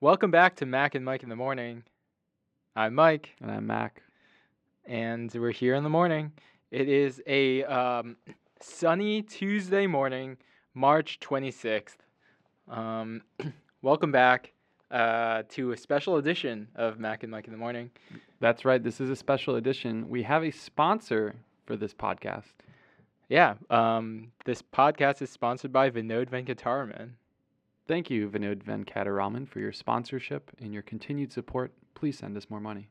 Welcome back to Mac and Mike in the morning. I'm Mike, And I'm Mac. and we're here in the morning. It is a um, sunny Tuesday morning, March 26th. Um, welcome back uh, to a special edition of Mac and Mike in the morning. That's right. This is a special edition. We have a sponsor for this podcast. Yeah, um, this podcast is sponsored by Vinod Venkataraman. Thank you, Vinod Venkataraman, for your sponsorship and your continued support. Please send us more money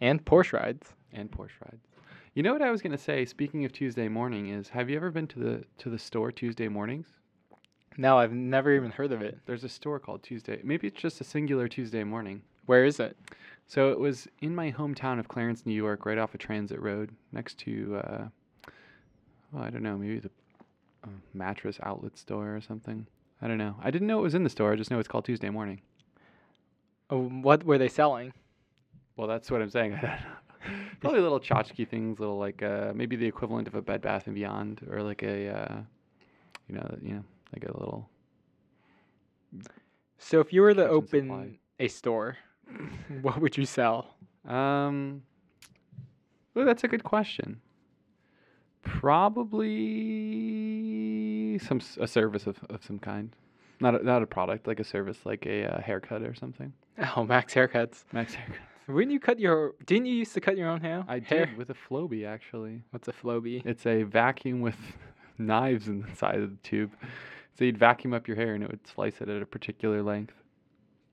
and Porsche rides. and Porsche rides. You know what I was going to say? Speaking of Tuesday morning, is have you ever been to the to the store Tuesday mornings? No, I've never even heard of it. There's a store called Tuesday. Maybe it's just a singular Tuesday morning. Where is it? So it was in my hometown of Clarence, New York, right off of Transit Road, next to, uh, well, I don't know, maybe the uh, mattress outlet store or something. I don't know. I didn't know it was in the store. I just know it's called Tuesday Morning. Oh, what were they selling? Well, that's what I'm saying. I don't know. Probably little tchotchke things, little like uh, maybe the equivalent of a Bed Bath and Beyond, or like a, uh, you know, you know, like a little. So if you were to open supply. a store, what would you sell? Um, well, that's a good question. Probably some a service of, of some kind, not a, not a product, like a service, like a uh, haircut or something. Oh, Mac's haircuts. Mac's haircuts Wouldn't you cut your? Didn't you used to cut your own hair? I hair? did with a Flowbee actually. What's a Flowbee? It's a vacuum with knives inside of the tube. So you'd vacuum up your hair and it would slice it at a particular length.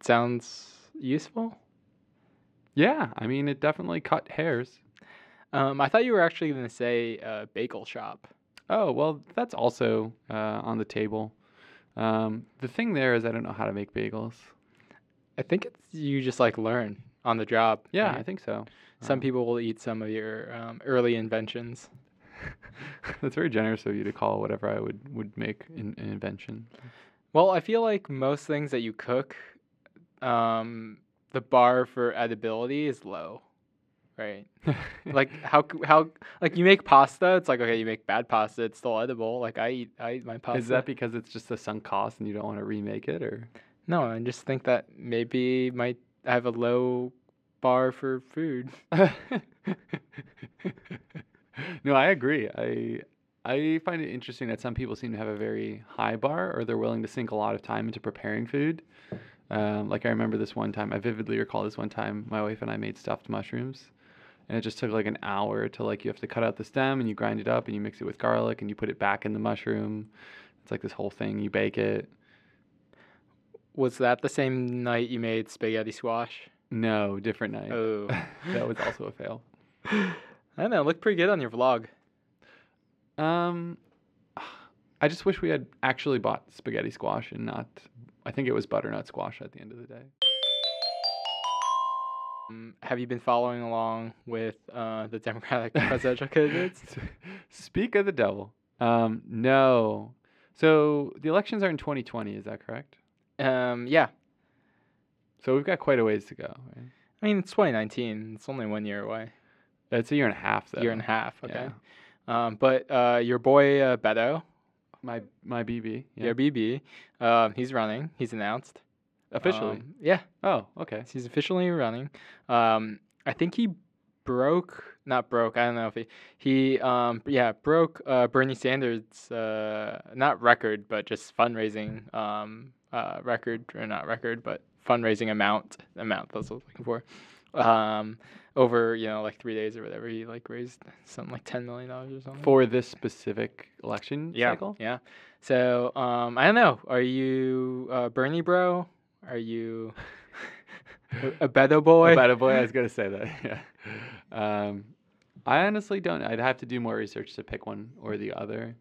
Sounds useful. Yeah, I mean it definitely cut hairs. Um, I thought you were actually going to say uh, bagel shop. Oh, well, that's also uh, on the table. Um, the thing there is I don't know how to make bagels. I think it's you just like learn on the job. Yeah, right? I think so. some Um, people will eat some of your um, early inventions. That's very generous of you to call whatever I would would make an, an invention. Well, I feel like most things that you cook, um, the bar for edibility is low, right? like how how like you make pasta, it's like okay, you make bad pasta, it's still edible. Like I eat I eat my pasta. is that because it's just a sunk cost and you don't want to remake it, or no? I just think that maybe might I have a low bar for food. no, I agree. I I find it interesting that some people seem to have a very high bar, or they're willing to sink a lot of time into preparing food. Um, like I remember this one time, I vividly recall this one time, my wife and I made stuffed mushrooms, and it just took like an hour to like you have to cut out the stem and you grind it up and you mix it with garlic and you put it back in the mushroom. It's like this whole thing. You bake it. Was that the same night you made spaghetti squash? No, different night. Oh, that was also a fail. I don't know. Looked pretty good on your vlog. Um, I just wish we had actually bought spaghetti squash and not. I think it was butternut squash at the end of the day. Um, have you been following along with uh, the Democratic presidential candidates? Speak of the devil. Um, no. So the elections are in 2020. Is that correct? Um, yeah. So we've got quite a ways to go. Right? I mean, it's 2019. It's only one year away. It's a year and a half, though. Year and a half. Okay. Yeah. Um, but uh, your boy uh, Beto, My my BB. Yeah. your BB, um, he's running. He's announced Officially. Um, yeah, oh, okay. he's officially running. Um, I think he broke, not broke. I don't know if he he um yeah broke uh, Bernie Sanders uh not record but just fundraising um uh record or not record but fundraising amount amount that's what I was looking for um over you know like three days or whatever he like raised something like ten million dollars or something For this specific election yeah cycle. yeah so um I don't know are you uh, Bernie bro are you a, a Beto boy a boy, I was gonna say that. Yeah. Um, I honestly don't. I'd have to do more research to pick one or the other.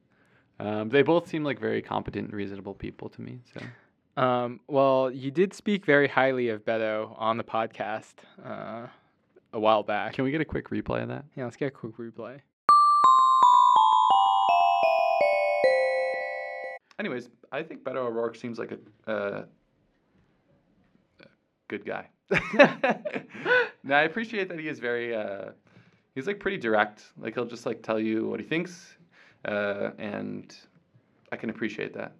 Um, they both seem like very competent and reasonable people to me. So Um, well, you did speak very highly of Beto on the podcast uh, a while back. can we get a quick replay of that? Yeah, let's get a quick replay. Anyways, I think Beto O'Rourke seems like a, uh, a good guy. now I appreciate that he is very. Uh, he's like pretty direct. Like he'll just like tell you what he thinks, uh, and I can appreciate that.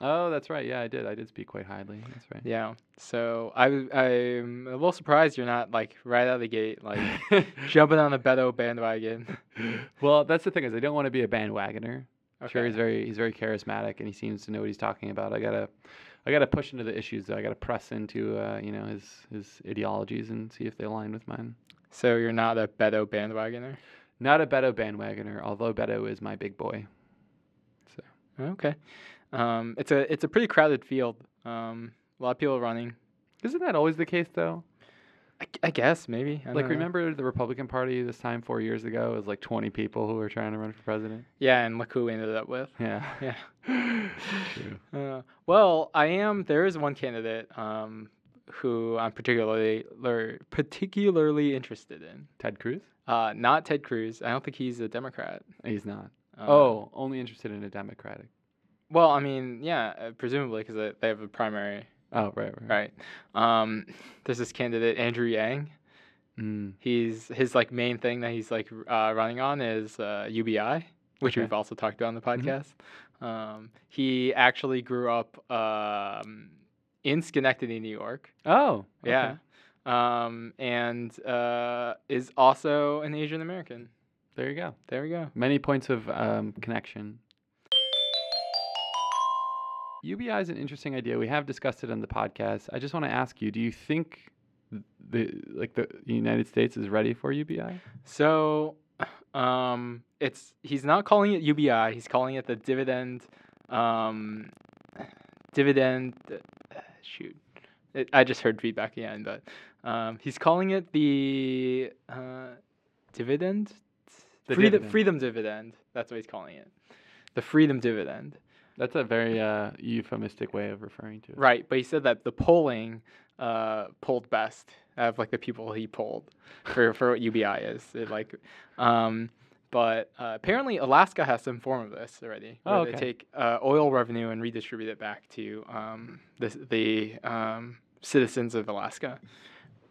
Oh, that's right. Yeah, I did. I did speak quite highly. That's right. Yeah. So I—I'm a little surprised you're not like right out of the gate like jumping on the Beto bandwagon. well, that's the thing is I don't want to be a bandwagoner. Sure, he's very he's very charismatic and he seems to know what he's talking about. I gotta I gotta push into the issues. Though. I gotta press into uh, you know his his ideologies and see if they align with mine. So you're not a Beto bandwagoner. Not a Beto bandwagoner, although Beto is my big boy. So Okay. Um, it's a it's a pretty crowded field. Um, a lot of people running. Isn't that always the case though? I, I guess maybe. I Like remember the Republican Party this time four years ago? It was like 20 people who were trying to run for president. Yeah, and look who we ended up with. Yeah. Yeah. True. Uh, well, I am. There is one candidate um, who I'm particularly particularly interested in. Ted Cruz? Uh, not Ted Cruz. I don't think he's a Democrat. He's not. Um, oh, only interested in a Democratic. Well, I mean, yeah, uh, presumably because they have a primary, Oh, right, right. right? Um, there's this candidate Andrew Yang. Mm. He's his like main thing that he's like uh, running on is uh, UBI, which Okay. we've also talked about on the Mhm. podcast. Um, he actually grew up um, in Schenectady, New York. Oh, Yeah. Um, and uh, is also an Asian American. There you go. There we go. Many points of um, connection. UBI is an interesting idea. We have discussed it on the podcast. I just want to ask you: Do you think the like the United States is ready for UBI? So, um, it's he's not calling it UBI. He's calling it the dividend, um, dividend. uh, shoot, it, I just heard feedback again, but um, he's calling it the uh, dividend. The freedom, dividend. freedom dividend. That's what he's calling it. The freedom dividend. That's a very uh, euphemistic way of referring to it. Right, but he said that the polling uh, polled best out of like the people he polled for, for what UBI is. It, like, um, but uh, apparently Alaska has some form of this already. Where Oh, They take uh, oil revenue and redistribute it back to um, the the um, citizens of Alaska.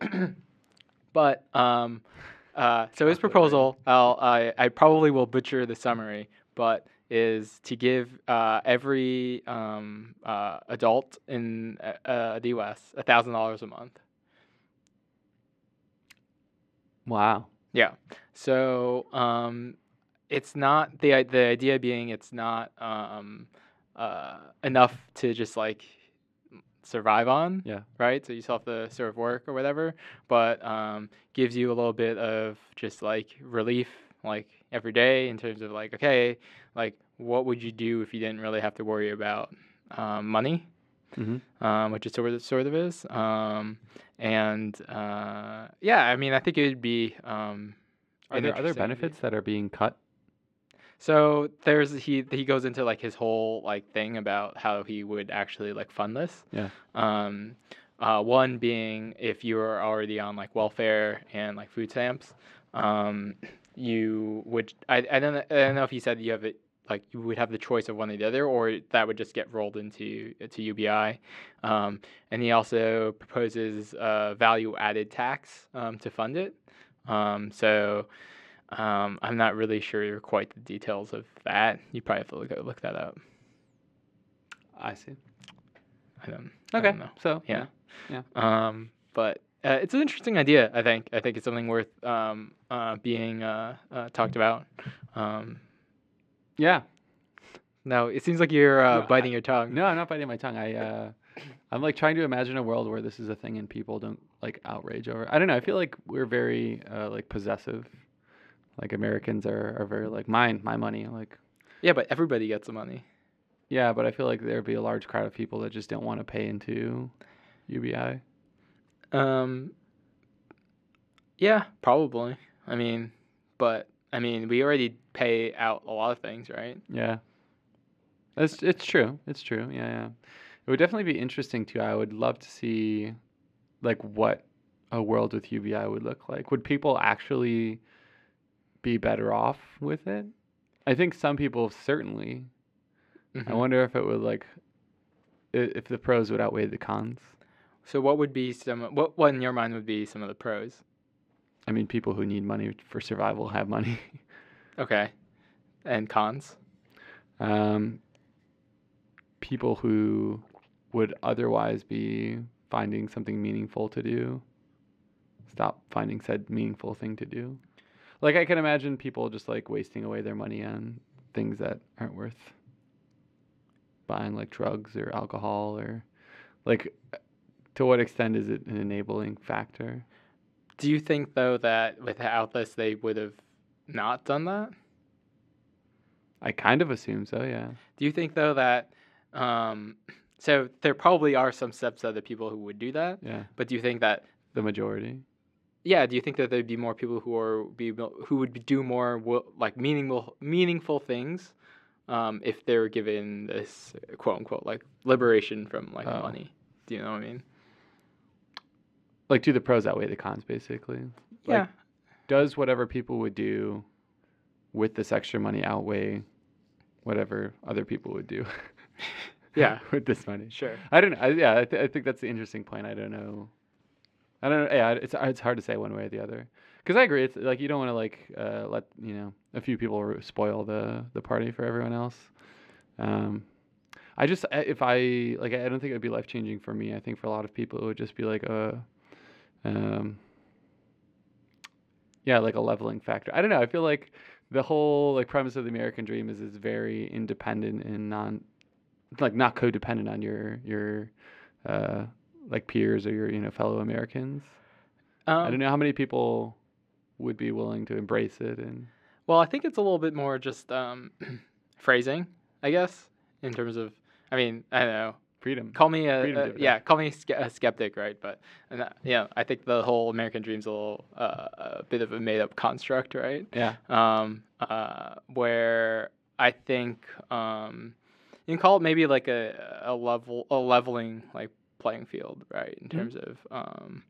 but um, uh, so his proposal, I'll, I I probably will butcher the summary, but is to give uh, every um, uh, adult in uh, uh, the U.S. thousand dollars a month. Wow. Yeah. So um, it's not the the idea being it's not um, uh, enough to just like survive on. Yeah. Right. So you still have to sort of work or whatever, but um, gives you a little bit of just like relief, like every day in terms of like okay, like what would you do if you didn't really have to worry about um, money? hmm um, which it sort of sort of is. Um, and uh, yeah, I mean, I think it would be. Um, Are there other benefits that are being cut? So there's he he goes into like his whole like thing about how he would actually like fund this. Yeah. Um, uh, one being if you are already on like welfare and like food stamps, um, you would I, I don't I don't know if you said you have it like you would have the choice of one or the other, or that would just get rolled into to UBI. Um, and he also proposes a value added tax um, to fund it. Um, so um, I'm not really sure quite the details of that. You probably have to look look that up. I see. I don't. I Okay. don't know. So Yeah. Yeah. Um, but uh, it's an interesting idea. I think. I think it's something worth um, uh, being uh, uh, talked about. Yeah. no, it seems like you're uh, No, I- biting your tongue. No, I'm not biting my tongue. I uh, I'm like trying to imagine a world where this is a thing and people don't like outrage over. I don't know. I feel like we're very uh, like possessive. Like Americans are are very like mine, my money. Like Yeah, but everybody gets the money. yeah, but I feel like there'd be a large crowd of people that just don't want to pay into UBI. Um, yeah, probably. I mean, but I mean, we already pay out a lot of things, right? Yeah. It's it's true. It's true. Yeah, yeah. It would definitely be interesting too. I would love to see like what a world with UBI would look like. Would people actually be better off with it? I think some people certainly. I Mhm. wonder if it would like if the pros would outweigh the cons. So, what would be some? What, what in your mind would be some of the pros? I mean, people who need money for survival have money. Okay, and cons. Um, people who would otherwise be finding something meaningful to do stop finding said meaningful thing to do. Like I can imagine people just like wasting away their money on things that aren't worth buying like drugs or alcohol or like to what extent is it an enabling factor? Do you think though that without this they would have not done that? I kind of assume so, yeah. Do you think though that um so there probably are some steps of the people who would do that, Yeah. but do you think that The majority. yeah, do you think that there'd be more people who are be who would do more wo- like meaningful meaningful things um, if they were given this quote unquote like liberation from like Oh. money? Do you know what I mean? Like do the pros outweigh the cons basically? Yeah. Like, does whatever people would do with this extra money outweigh whatever other people would do Yeah. with this money? Sure. I don't know. I, yeah, I, th- I think that's the interesting point. I don't know. I don't know. Yeah, it's it's hard to say one way or the other. Because I agree. It's like you don't want to like uh, let you know a few people spoil the the party for everyone else. Um, I just if I like I don't think it would be life changing for me. I think for a lot of people it would just be like a, um, yeah, like a leveling factor. I don't know. I feel like the whole like premise of the American dream is is very independent and non like not codependent on your your uh like peers or your you know fellow Americans. Um, I don't know how many people would be willing to embrace it and Well, I think it's a little bit more just um, phrasing, I guess, in terms of. I mean, I don't know. Freedom. Call me a, Freedom a- yeah, call me a skeptic, right? But and that, yeah, I think the whole American dream's a little uh, a bit of a made up construct, right? Yeah. Um, uh, where I think um, you can call it maybe like a a level a leveling like playing field, right? In Mhm. terms of um,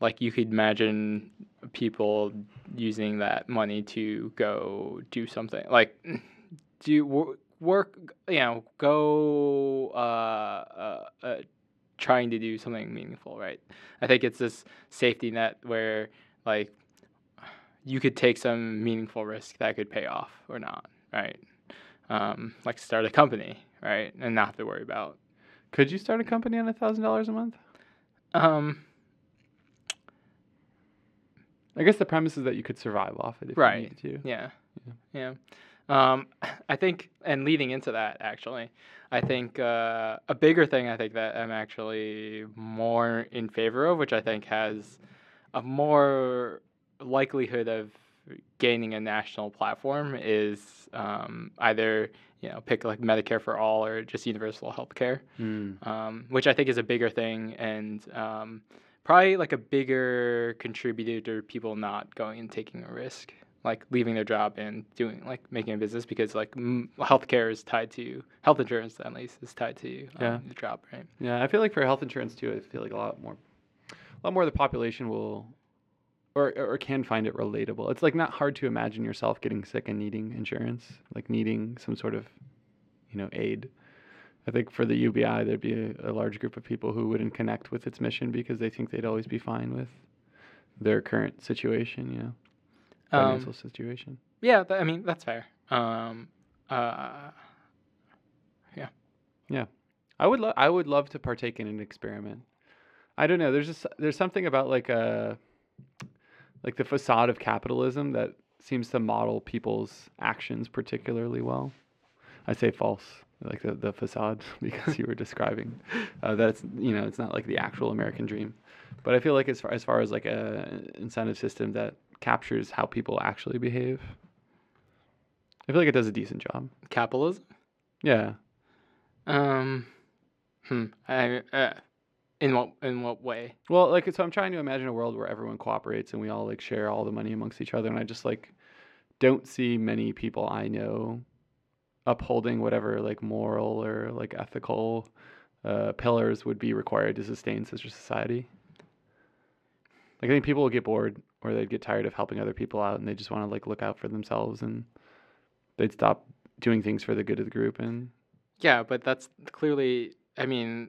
like you could imagine people using that money to go do something like do work you know go uh, uh, uh, trying to do something meaningful right i think it's this safety net where like you could take some meaningful risk that could pay off or not right um, like start a company right and not have to worry about Could you start a company on a thousand dollars a month? um, I guess the premise is that you could survive off it if Right. you needed to. Yeah. Yeah. Um, I think, and leading into that, actually, I think uh, a bigger thing I think that I'm actually more in favor of, which I think has a more likelihood of gaining a national platform, is um, either you know pick like Medicare for all or just universal health care Mm. um, which I think is a bigger thing and um, probably like a bigger contributor to people not going and taking a risk, like leaving their job and doing like making a business because like m- healthcare is tied to health insurance at least is tied to um, Yeah. the job, right? Yeah, I feel like for health insurance too, I feel like a lot more, a lot more of the population will, or or can find it relatable. It's like not hard to imagine yourself getting sick and needing insurance, like needing some sort of, you know, aid. I think for the UBI, there'd be a, a large group of people who wouldn't connect with its mission because they think they'd always be fine with their current situation, you know, financial Um, situation. yeah, th- I mean that's fair. Um, uh, yeah, yeah. I would lo- I would love to partake in an experiment. I don't know. There's just there's something about like a like the facade of capitalism that seems to model people's actions particularly well. I say false, like the, the facade, because you were describing uh, that it's you know it's not like the actual American dream, but I feel like as far as far as like a incentive system that captures how people actually behave, I feel like it does a decent job. capitalism. Yeah. Um, hmm. I, uh, in what in what way? Well, like so I'm trying to imagine a world where everyone cooperates and we all like share all the money amongst each other and I just like don't see many people I know upholding whatever like moral or like ethical uh, pillars would be required to sustain such a society. Like I think people will get bored or they'd get tired of helping other people out and they just want to like look out for themselves and they'd stop doing things for the good of the group and Yeah, but that's clearly. I mean,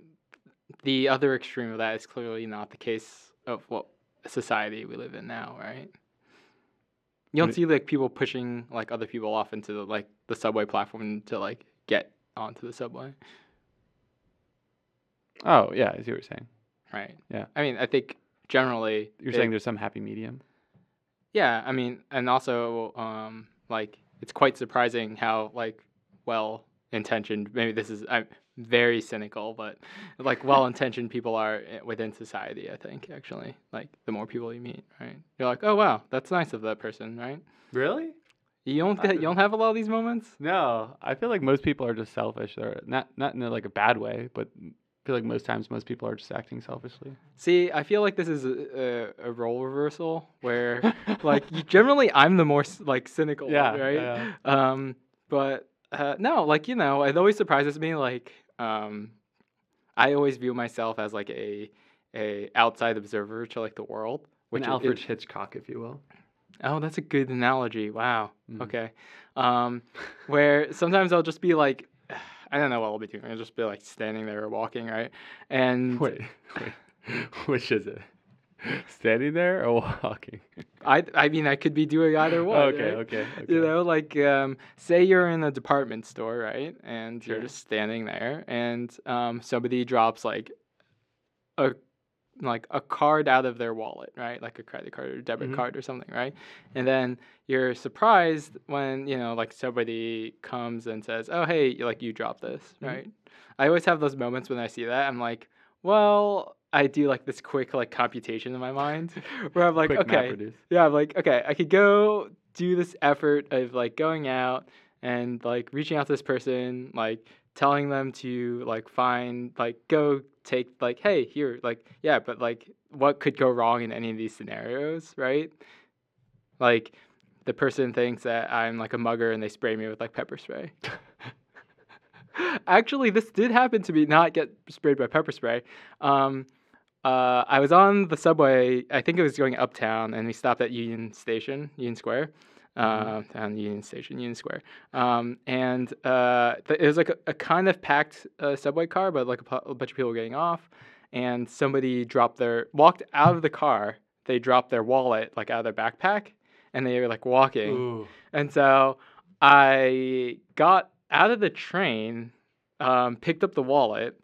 the other extreme of that is clearly not the case of what society we live in now, right? You don't see like people pushing like other people off into the, like the subway platform to like get onto the subway. Oh yeah, I see what you're saying. right? Yeah. I mean, I think generally You're it- saying there's some happy medium. Yeah, I mean, and also, um, like, it's quite surprising how like well intentioned. Maybe this is I'm very cynical, but like well intentioned people are within society. I think actually, like the more people you meet, right? You're like, oh wow, that's nice of that person, right? Really? You don't get, you don't- have a lot of these moments. No, I feel like most people are just selfish. Or not not in a, like a bad way, but feel like most times most people are just acting selfishly. See, I feel like this is a, a, a role reversal where like you, generally I'm the more like cynical, Yeah, one, right? yeah. Um, but uh, no, like you know, it always surprises me. Like, um, I always view myself as like a a outside observer to like the world, which An Alfred is- Hitchcock, if you will. oh, that's a good analogy. Wow. Mm. Okay. Um, where sometimes I'll just be like, I don't know what I'll be doing. I'll just be like standing there or walking, right? And Wait, wait, which is it? Standing there or walking? I I mean I could be doing either one. okay, right? okay, okay. You know, like um, say you're in a department store, right? And you're Sure. just standing there, and um, somebody drops like a like a card out of their wallet, right? Like a credit card or debit Mhm. card or something, right? And then you're surprised when you know like somebody comes and says, "Oh, hey, like you dropped this," Mhm. right? I always have those moments when I see that. I'm like, well. I do like this quick like computation in my mind where I'm like, okay, yeah, I'm like, okay, I could go do this effort of like going out and like reaching out to this person, like telling them to like find like go take like, hey, here, like, yeah, but like what could go wrong in any of these scenarios, right? Like the person thinks that I'm like a mugger and they spray me with like pepper spray. Actually, this did happen to me not get sprayed by pepper spray. Um, uh, I was on the subway. I think it was going uptown, and we stopped at Union Station, Union Square, uh, down Union Station, Union Square. Um, and uh, th- it was like a, a kind of packed uh, subway car, but like a, pu- a bunch of people were getting off. And somebody dropped their walked out of the car. They dropped their wallet like out of their backpack, and they were like walking. Ooh. And so I got out of the train, um, picked up the wallet.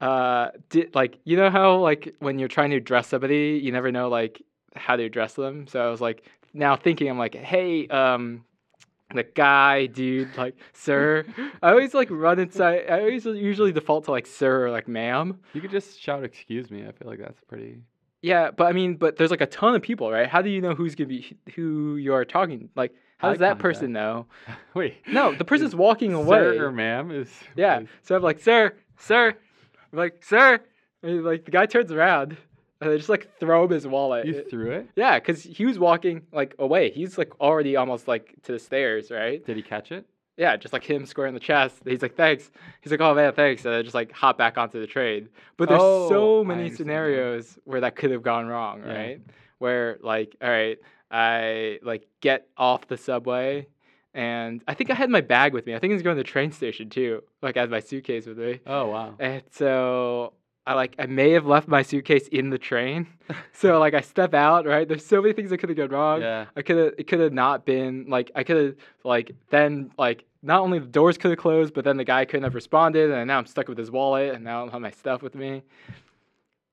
Uh, did like you know how like when you're trying to address somebody, you never know like how to address them. So I was like now thinking, I'm like, hey, um, the guy, dude, like, sir. I always like run inside. I always usually default to like sir or like ma'am. You could just shout "excuse me." I feel like that's pretty. Yeah, but I mean, but there's like a ton of people, right? How do you know who's gonna be who you are talking? Like, how does that person know? Wait. No, the person's walking away. Sir or ma'am is. Yeah. So I'm like, sir, sir. I'm like, sir. And like the guy turns around and I just like throw him his wallet. You threw it. yeah, because he was walking like away. He's like already almost like to the stairs, right? Did he catch it? Yeah, just like him square in the chest. He's like, thanks. He's like, oh man, thanks. And I just like hop back onto the train. But there's Oh, so many scenarios where that could have gone wrong, Yeah. right? Where like, all right, I like get off the subway and I think I had my bag with me. I think I was going to the train station too. Like I had my suitcase with me. Oh wow. And so I like I may have left my suitcase in the train. so like I step out, right? There's so many things that could have gone wrong. Yeah. I could have it could have not been like I could have like then like not only the doors could have closed, but then the guy couldn't have responded, and now I'm stuck with his wallet, and now I don't have my stuff with me.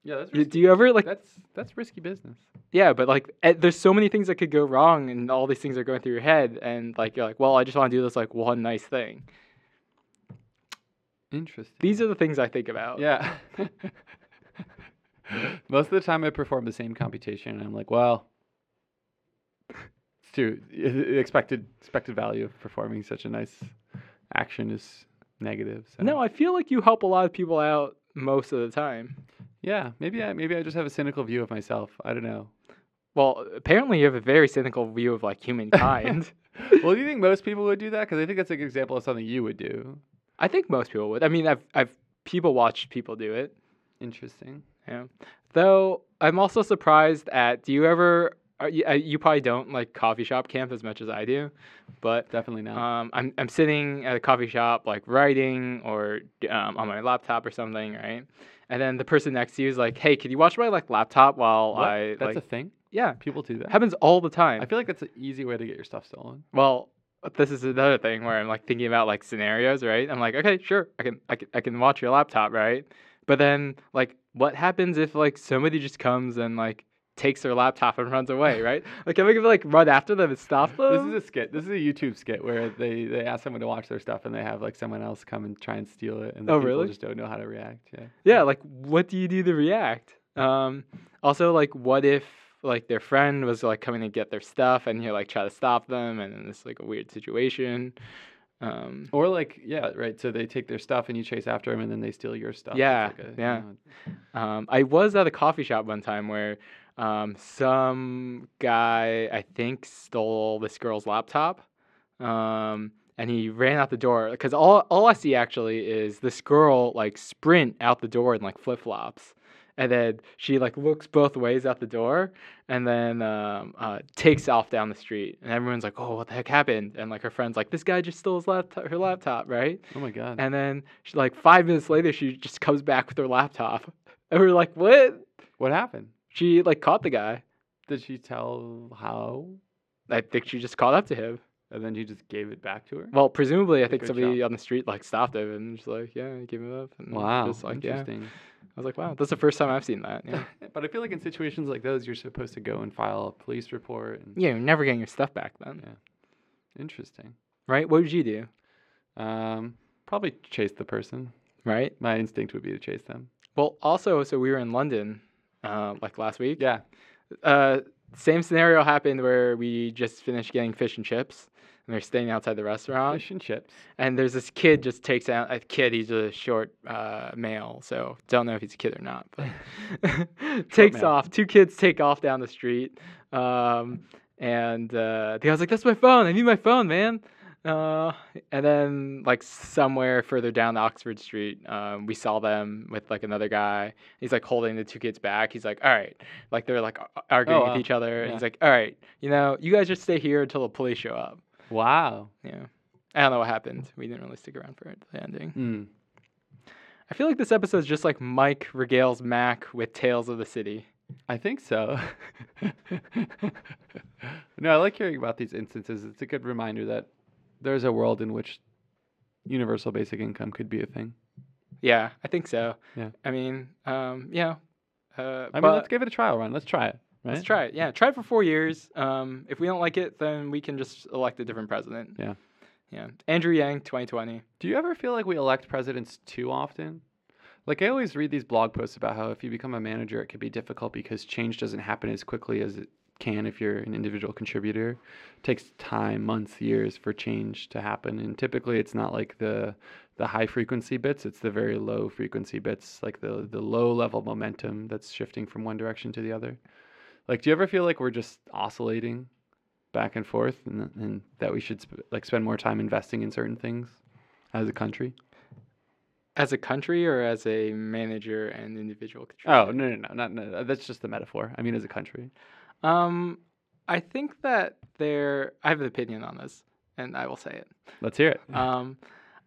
Yeah. That's. Risky. Do you ever like? That's that's risky business. Yeah, but like eh, there's so many things that could go wrong, and all these things are going through your head, and like you're like, well, I just want to do this like one nice thing. Interesting. These are the things I think about. Yeah. Most of the time, I perform the same computation, and I'm like, well, it's too expected expected value of performing such a nice action is negative. So. No, I feel like you help a lot of people out most of the time. Yeah, maybe I maybe I just have a cynical view of myself. I don't know. Well, apparently you have a very cynical view of like humankind. well, do you think most people would do that? Because I think that's a good example of something you would do. I think most people would. I mean, I've I've people watched people do it. Interesting. Yeah. Though I'm also surprised at. Do you ever? Are you, uh, you probably don't like coffee shop camp as much as I do, but Definitely not. um, I'm I'm sitting at a coffee shop like writing or um, on my laptop or something, right? And then the person next to you is like, "Hey, can you watch my like laptop while What? I that's like?" a thing. yeah, People do that. happens all the time. I feel like that's an easy way to get your stuff stolen. Well, this is another thing where I'm like thinking about like scenarios, right? I'm like, okay, sure, I can, I can, I can watch your laptop, right? But then like what happens if like somebody just comes and like takes their laptop and runs away, right? Like can we like run after them and stop them? This is a skit. This is a YouTube skit where they, they ask someone to watch their stuff and they have like someone else come and try and steal it, and the Oh, people really? just don't know how to react. Yeah. yeah, like what do you do to react? Um also like what if like their friend was like coming to get their stuff and you like try to stop them and it's like a weird situation. Um Or like yeah, right. So they take their stuff and you chase after them, and then they steal your stuff. Yeah, like a, you yeah. know, Um, I was at a coffee shop one time where um, some guy, I think, stole this girl's laptop. Um, and he ran out the door because all, all I see actually is this girl like sprint out the door in like flip flops. And then she like looks both ways out the door and then um, uh, takes off down the street. And everyone's like, oh, what the heck happened? And like her friend's like, this guy just stole his laptop, her laptop, right? Oh my god. And then she, like five minutes later, she just comes back with her laptop. And we're like, what? what happened? She like caught the guy. Did she tell how? I think she just caught up to him. And then you just gave it back to her. Well, presumably, I think somebody job. on the street like stopped him and just like, yeah, give him up. And Wow. Just like, yeah. interesting. I was like, wow, that's the first time I've seen that. Yeah. but I feel like in situations like those, you're supposed to go and file a police report. And, yeah, you're never getting your stuff back then, Yeah. Interesting. right? What would you do? Um, probably chase the person. Right. My instinct would be to chase them. Well, also, so we were in London, uh, like last week. Yeah. Uh, same scenario happened where we just finished getting fish and chips, and they're staying outside the restaurant. Fish and chips. And there's this kid just takes out a kid. He's a short uh, male, so don't know if he's a kid or not. But takes male. off. Two kids take off down the street, um, and uh, the guy's like, "That's my phone. I need my phone, man." Uh, and then like somewhere further down Oxford Street, um, we saw them with like another guy. He's like holding the two kids back. He's like, "All right," like they're like arguing wow. with each other. Yeah. he's like, "All right, you know, you guys just stay here until the police show up." Wow. Yeah. I don't know what happened. We didn't really stick around for it, the ending. Mm. I feel like this episode is just like Mike regales Mac with Tales of the City. I think so. no, I like hearing about these instances. It's a good reminder that there's a world in which universal basic income could be a thing. Yeah, I think so. Yeah. I mean, um, yeah. Uh, I mean, let's give it a trial run. Let's try it. Right? let's try it. Yeah, try it for four years. Um, if we don't like it, then we can just elect a different president. Yeah. Yeah. Andrew Yang, 2020. Do you ever feel like we elect presidents too often? Like I always read these blog posts about how if you become a manager, it can be difficult because change doesn't happen as quickly as it can if you're an individual contributor. It takes time, months, years for change to happen, and typically it's not like the the high frequency bits; it's the very low frequency bits, like the the low level momentum that's shifting from one direction to the other. Like, do you ever feel like we're just oscillating back and forth, and, and that we should sp- like spend more time investing in certain things as a country? As a country or as a manager and individual Oh no no no not no. That's just the metaphor. I mean, as a country. Um, I think that there. I have an opinion on this, and I will say it. Let's hear it. Um,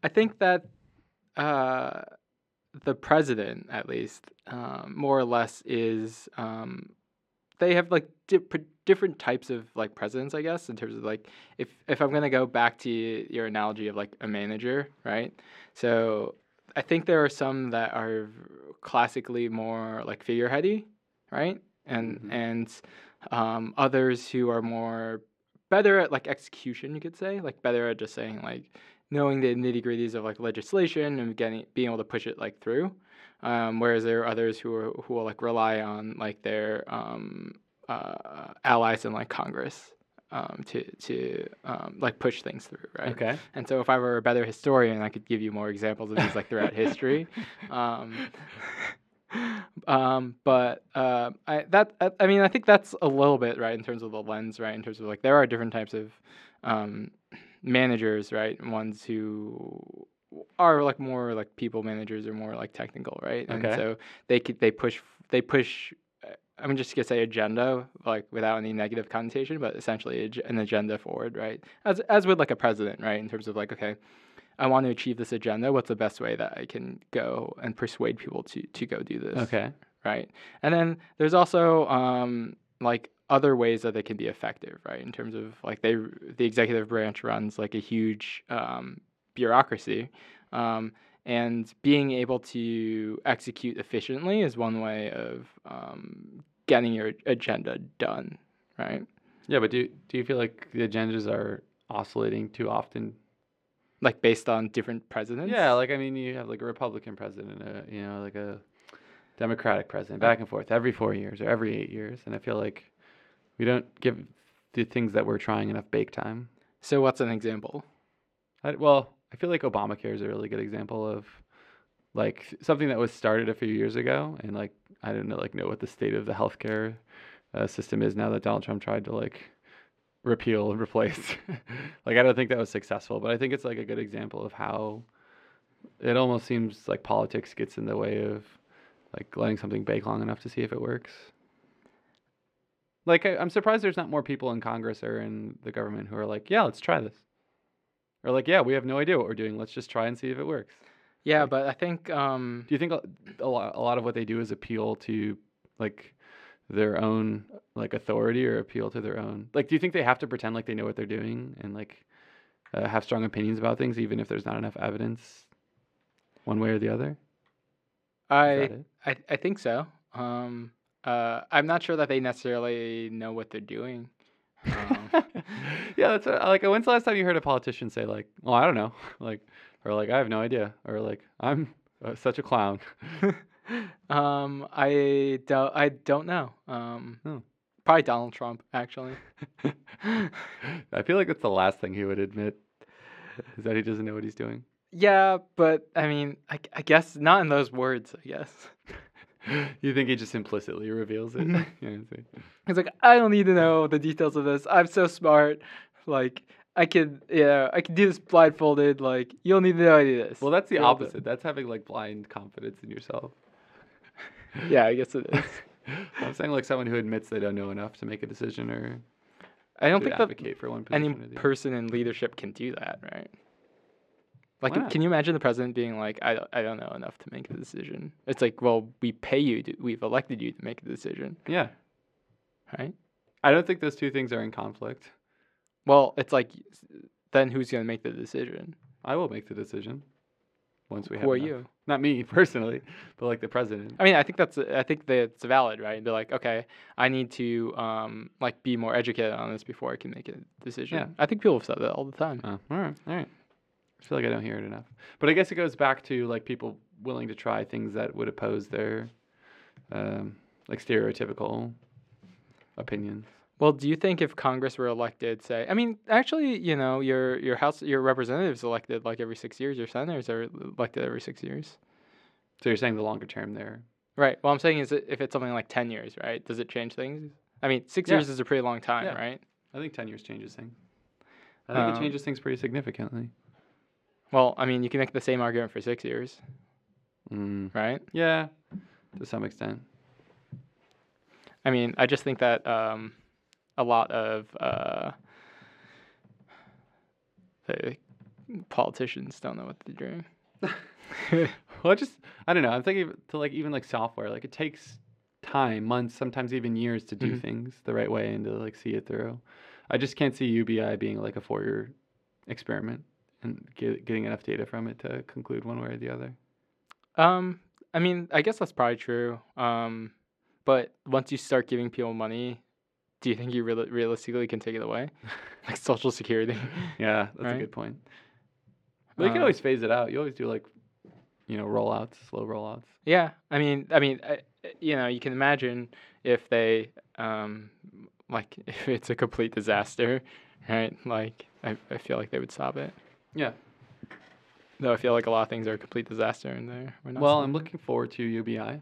I think that uh, the president, at least, um, more or less, is um, they have like di- different types of like presidents, I guess, in terms of like if if I'm gonna go back to your analogy of like a manager, right? So I think there are some that are classically more like figureheady, right? And Mhm. and um, others who are more better at like execution, you could say, like better at just saying like knowing the nitty gritties of like legislation and getting being able to push it like through. Um, whereas there are others who are who will like rely on like their um, uh, allies in like Congress um, to to um, like push things through, right? Okay. And so, if I were a better historian, I could give you more examples of these like throughout history. Um, um, but uh, I that I, I mean, I think that's a little bit right in terms of the lens, right? In terms of like there are different types of um, managers, right? Ones who are like more like people managers or more like technical, right? And Okay. so they could they push they push. uh, I'm just gonna say agenda, like without any negative connotation, but essentially an agenda forward, right? As as with like a president, right? In terms of like, okay, I want to achieve this agenda. What's the best way that I can go and persuade people to to go do this? Okay. right? And then there's also um, like other ways that they can be effective, right? In terms of like they the executive branch runs like a huge um, bureaucracy, um, and being able to execute efficiently is one way of um, getting your agenda done, right? Yeah, but do do you feel like the agendas are oscillating too often? Like based on different presidents. Yeah, like I mean, you have like a Republican president, a, you know, like a Democratic president, back and forth every four years or every eight years, and I feel like we don't give the things that we're trying enough bake time. So what's an example? I, well, I feel like Obamacare is a really good example of like something that was started a few years ago, and like I don't know, like know what the state of the healthcare uh, system is now that Donald Trump tried to like repeal and replace. like I don't think that was successful, but I think it's like a good example of how it almost seems like politics gets in the way of like letting something bake long enough to see if it works. Like I, I'm surprised there's not more people in Congress or in the government who are like, yeah, let's try this. Or like, yeah, we have no idea what we're doing. Let's just try and see if it works. Yeah, but I think um, Do you think a a lot, a lot of what they do is appeal to like their own like authority or appeal to their own like do you think they have to pretend like they know what they're doing and like uh, have strong opinions about things even if there's not enough evidence one way or the other? I. I I think so. Um, uh, I'm not sure that they necessarily know what they're doing. Um, yeah, that's what, like when's the last time you heard a politician say like, "Well, I don't know," like, or like, "I have no idea," or like, "I'm uh, such a clown." um, I don't I don't know. Um, Oh. probably Donald Trump actually. I feel like that's the last thing he would admit is that he doesn't know what he's doing. Yeah, but I mean, I, I guess not in those words. I guess you think he just implicitly reveals it? Mhm. Yeah, he's like, I don't need to know the details of this. I'm so smart. Like I could, yeah, I could do this blindfolded. Like you don't need to know any of this. Well, that's the You're all done. opposite. That's having like blind confidence in yourself. yeah, I guess it is. I'm saying like someone who admits they don't know enough to make a decision or I don't think that advocate for one any or the other. person in leadership can do that, right? Like, can you imagine the president being like, I, don't- I don't know enough to make a decision? It's like, well, we pay you, to, we've elected you to make a decision, Yeah, right? I don't think those two things are in conflict. Well, it's like, then who's going to make the decision? I will make the decision once we have. Who are enough. you? Not me personally, but like the president. I mean, I think that's, I think that it's valid, right? Be like, okay, I need to, um, like, be more educated on this before I can make a decision. Yeah. I think people have said that all the time. Oh, all right, all right. I feel like I don't hear it enough. But I guess it goes back to like people willing to try things that would oppose their um, like stereotypical opinions. Well, do you think if Congress were elected, say, I mean, actually, you know, your your House, your representatives elected like every six years, your senators are elected every six years, So you're saying the longer term there. right? Well, I'm saying is it, if it's something like ten years, right? Does it change things? I mean, six Yeah. years is a pretty long time, Yeah. right? I think 10 years changes things. I think Um, it changes things pretty significantly. Well, I mean, you can make the same argument for six years, Mm, right? yeah, to some extent. I mean, I just think that um, a lot of uh, politicians don't know what they're doing. Well, I just I don't know. I'm thinking to like even like software. Like it takes time, months, sometimes even years to do Mhm. things the right way and to like see it through. I just can't see UBI being like a four-year experiment and get, getting enough data from it to conclude one way or the other. Um, I mean, I guess that's probably true. Um, but once you start giving people money, do you think you real- realistically can take it away, like Social Security? Yeah, that's Right. a good point. But you can Um, always phase it out. You always do like, you know, rollouts, slow rollouts. Yeah, I mean, I mean, I, you know, you can imagine if they, um, like, if it's a complete disaster, right? Like, I, I feel like they would stop it. Yeah. Though I feel like a lot of things are a complete disaster, and they're we're not. Well, I'm looking forward to UBI.